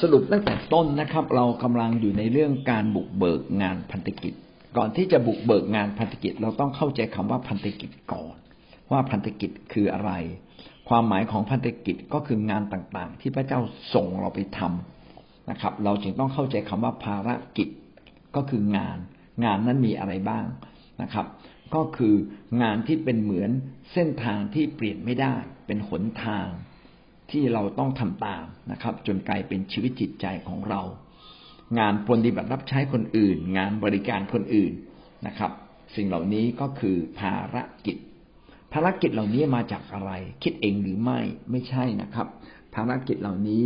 สรุปตั้งแต่ต้นนะครับ เรากำลังอยู่ในเรื่องการบุกเบิกงานพันธกิจ ก่อนที่จะบุกเบิกงานพันธกิจ เราต้องเข้าใจคำว่าพันธกิจก่อน ว่าพันธกิจคืออะไร ความหมายของพันธกิจก็คืองานต่างๆ ที่พระเจ้าส่งเราไปทำนะครับ เราจึงต้องเข้าใจคำว่าภารกิจก็คืองาน งานนั้นมีอะไรบ้างนะครับ ก็คืองานที่เป็นเหมือนเส้นทางที่เปลี่ยนไม่ได้ เป็นหนทาง ที่เราต้องทำตามนะครับ จนกลายเป็นชีวิตจิตใจของเรา งานปฏิบัติรับใช้คนอื่น งานบริการคนอื่นนะครับ สิ่งเหล่านี้ก็คือภารกิจ ภารกิจเหล่านี้มาจากอะไร คิดเองหรือไม่ไม่ใช่นะครับ ภารกิจเหล่านี้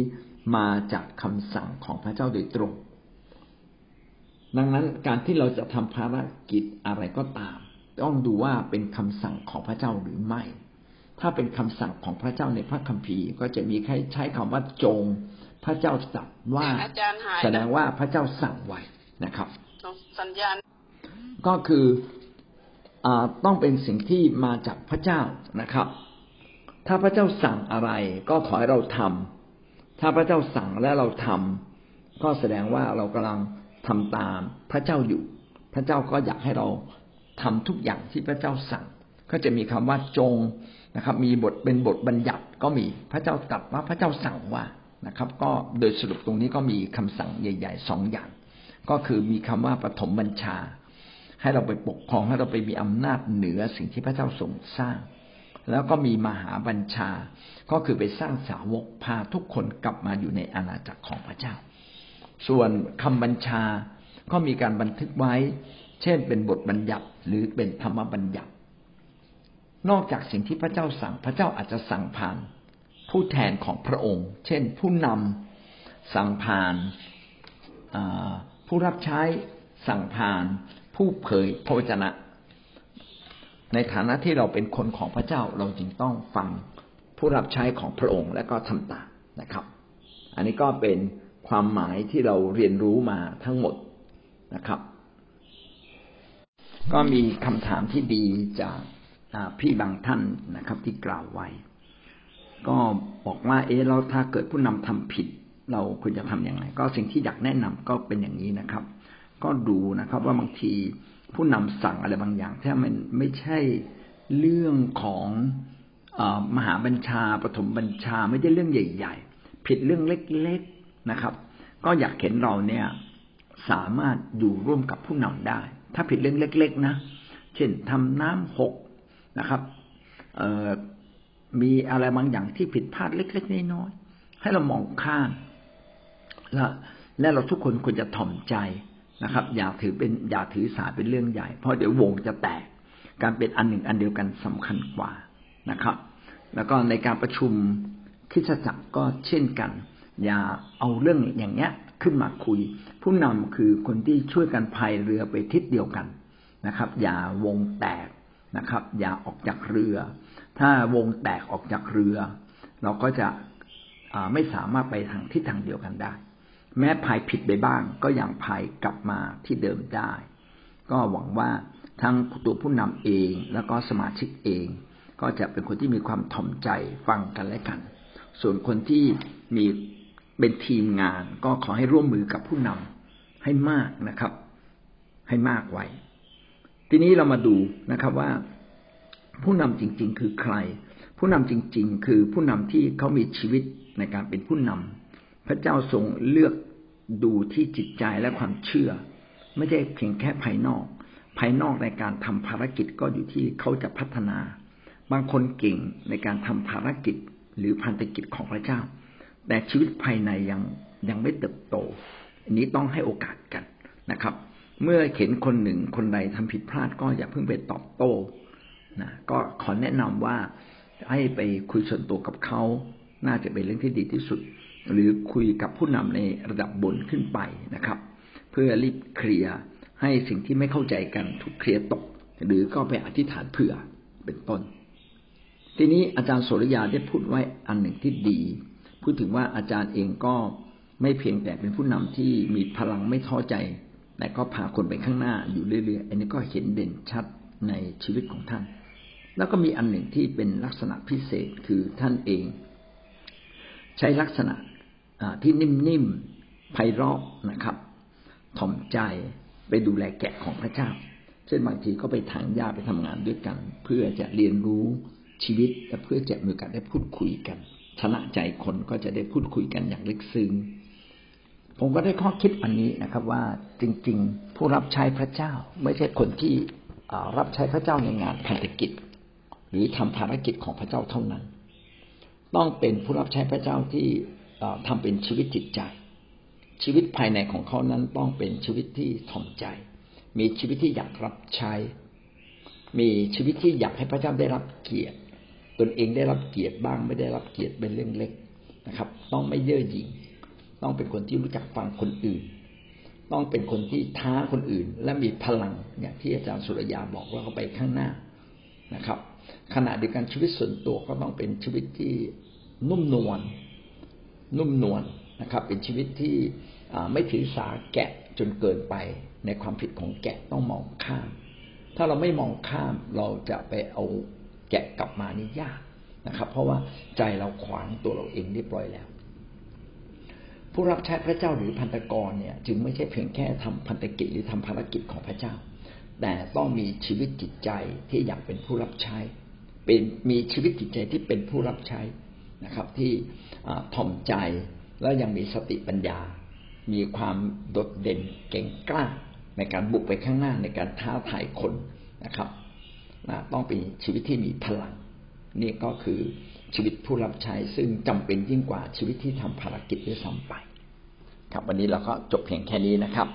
มาจากคำสั่งของพระเจ้าโดยตรง ดังนั้นการที่เราจะทำภารกิจอะไรก็ตาม ต้องดูว่าเป็นคำสั่งของพระเจ้าหรือไม่ ถ้าเป็นคำสั่งของพระเจ้าในพระคัมภีร์ ก็จะมีใครใช้คำว่าจง พระเจ้าสั่งว่าแสดงว่าพระเจ้าสั่งไว้นะครับ สัญญาณ ก็คืออต้องเป็นสิ่งที่มาจากพระเจ้านะครับ ถ้าพระเจ้าสั่งอะไร ก็ขอให้เราทำถ้าพระเจ้าสั่งและเราทำก็แสดงว่าเรากำลังทำตามพระเจ้าอยู่ พระเจ้าก็อยากให้เราทำทุกอย่างที่พระเจ้าสั่ง ก็จะมีคำว่าจงนะครับ มีบทเป็นบทบัญญัติก็มีพระเจ้าตรัสว่าพระเจ้าสั่งว่านะครับ ก็โดยสรุปตรงนี้ก็มีคำสั่งใหญ่ๆสองอย่าง ก็คือมีคำว่าปฐมบัญชา ให้เราไปปกครองให้เราไปมีอำนาจเหนือสิ่งที่พระเจ้าทรงสร้าง แล้วก็มีมหาบัญชา ก็คือไปสร้างสาวกพาทุกคนกลับมาอยู่ในอาณาจักรของพระเจ้า ส่วนคำบัญชาก็มีการบันทึกไว้ เช่นเป็นบทบัญญัติหรือเป็นธรรมบัญญัติ นอกจากสิ่งที่พระเจ้าสั่ง พระเจ้าอาจจะสั่งผ่าน ผู้แทนของพระองค์ เช่น ผู้นำสั่งผ่านผู้รับใช้สั่งผ่าน ผู้เผยพระวจนะ ในฐานะที่เราเป็นคนของพระเจ้าเราจึงต้องฟังผู้รับใช้ของพระองค์และก็ทำตามนะครับ อันนี้ก็เป็นความหมายที่เราเรียนรู้มาทั้งหมดนะครับ ก็มีคำถามที่ดีจาก พี่บางท่านนะครับ ที่กล่าวไว้ ก็บอกว่า เออเราถ้าเกิดผู้นำทำผิด เราควรจะทํำยังไง ก็สิ่งที่อยากแนะนำก็เป็นอย่างนี้นะครับ ก็ดูนะครับว่าบางทีผู้นำสั่งอะไรบางอย่างถ้ามันไม่ใช่เรื่องของอมหาบัญชาปฐมบัญชาไม่ใช่เรื่องใหญ่ ๆ ผิดเรื่องเล็กๆนะครับ ก็อยากเห็นเราเนี่ยสามารถอยู่ร่วมกับผู้นำได้ ถ้าผิดเรื่องเล็ก ๆ นะ เช่นทำน้ำหก นะครับมีอะไรบางอย่างที่ผิดพลาดเล็ก ๆน้อยๆให้เรามองข้ามและและเราทุกคนควรจะถ่อมใจนะครับ อย่าถือเป็นอย่าถือสาเป็นเรื่องใหญ่ เพราะเดี๋ยววงจะแตก การเป็นอันหนึ่งอันเดียวกันสำคัญกว่านะครับ แล้วก็ในการประชุมคิดจักรก็เช่นกัน อย่าเอาเรื่องอย่างเงี้ยขึ้นมาคุย ผู้นำคือคนที่ช่วยกันพายเรือไปทิศเดียวกันนะครับ อย่าวงแตก นะครับ อย่าออกจากเรือ ถ้าวงแตกออกจากเรือ เราก็จะไม่สามารถไปทางทิศทางเดียวกันได้ แม้พายผิดไปบ้าง ก็ยังพายกลับมาที่เดิมได้ ก็หวังว่าทั้งตัวผู้นำเองแล้วก็สมาชิกเอง ก็จะเป็นคนที่มีความถ่อมใจฟังกันและกัน ส่วนคนที่มีเป็นทีมงาน ก็ขอให้ร่วมมือกับผู้นำให้มากนะครับ ให้มากไว้ ทีนี้เรามาดูนะครับว่าผู้นำจริง ๆ คือใคร ผู้นำจริง ๆ คือผู้นำที่เขามีชีวิตในการเป็นผู้นำพระเจ้าทรงเลือกดูที่จิตใจและความเชื่อ ไม่ใช่เพียงแค่ภายนอก ภายนอกในการทำภารกิจก็อยู่ที่เขาจะพัฒนา บางคนเก่งในการทำภารกิจหรือพันธกิจของพระเจ้า แต่ชีวิตภายในยังยังไม่เติบโต อันนี้ต้องให้โอกาสกันนะครับ เมื่อเห็นคนหนึ่งคนใดทำผิดพลาดก็อย่าเพิ่งไปตอบโต้นะก็ขอแนะนำว่าให้ไปคุยส่วนตัวกับเขา น่าจะเป็นเรื่องที่ดีที่สุด หรือคุยกับผู้นำในระดับบนขึ้นไปนะครับ เพื่อรีบเคลียร์ให้สิ่งที่ไม่เข้าใจกันถูกเคลียร์ตก หรือก็ไปอธิษฐานเผื่อเป็นต้น ทีนี้อาจารย์โสริยาได้พูดไว้อันหนึ่งที่ดี พูดถึงว่าอาจารย์เองก็ไม่เพียงแต่เป็นผู้นำที่มีพลังไม่ท้อใจ แต่ก็พาคนไปข้างหน้าอยู่เรื่อยๆ อันนี้ก็เห็นเด่นชัดในชีวิตของท่าน แล้วก็มีอันหนึ่งที่เป็นลักษณะพิเศษคือท่านเอง ใช้ลักษณะที่นิ่มๆไพเราะนะครับ ถ่อมใจไปดูแลแกะของพระเจ้า เช่นบางทีก็ไปถางหญ้าไปทำงานด้วยกัน เพื่อจะเรียนรู้ชีวิตและเพื่อจะมีโอกาสได้พูดคุยกันชนะใจคนก็จะได้พูดคุยกันอย่างลึกซึ้ง ผมก็ได้ข้อคิดอันนี้นะครับ ว่าจริง ๆ ผู้รับใช้พระเจ้า ไม่ใช่คนที่รับใช้พระเจ้าในงานพันธกิจ หรือทำภารกิจของพระเจ้าเท่านั้น ต้องเป็นผู้รับใช้พระเจ้าที่ทำเป็นชีวิตจิตใจ ชีวิตภายในของเขานั้นต้องเป็นชีวิตที่ถ่อมใจ มีชีวิตที่อยากรับใช้ มีชีวิตที่อยากให้พระเจ้าได้รับเกียรติ ตนเองได้รับเกียรติบ้าง ไม่ได้รับเกียรติเป็นเรื่องเล็กนะครับ ต้องไม่เย่อหยิ่ง ต้องเป็นคนที่รู้จักฟังคนอื่น ต้องเป็นคนที่ท้าคนอื่น และมีพลังอย่างที่อาจารย์สุรยาบอกว่าเขาไปข้างหน้านะครับ ขณะเดียวกันชีวิตส่วนตัวก็ต้องเป็นชีวิตที่นุ่มนวลนุ่มนวลนะครับ เป็นชีวิตที่ไม่ถือสาแกะจนเกินไปในความผิดของแกะต้องมองข้าม ถ้าเราไม่มองข้ามเราจะไปเอาแกะกลับมานี่ยากนะครับ เพราะว่าใจเราขวางตัวเราเองเรียบร้อยแล้ว ผู้รับใช้พระเจ้าหรือพันธกรเนี่ยจึงไม่ใช่เพียงแค่ทำพันธกิจหรือทำภารกิจของพระเจ้า แต่ต้องมีชีวิตจิตใจที่อยากเป็นผู้รับใช้ เป็นมีชีวิตจิตใจที่เป็นผู้รับใช้นะครับ ที่ถ่อมใจแล้วยังมีสติปัญญา มีความโดดเด่นเก่งกล้าในการบุกไปข้างหน้าในการท้าทายคนนะครับต้องเป็นชีวิตที่มีพลัง นี่ก็คือชีวิตผู้รับใช้ซึ่งจำเป็นยิ่งกว่าชีวิตที่ทำภารกิจด้วยซ้ำไป ครับวันนี้เราก็จบเพียงแค่นี้นะครับ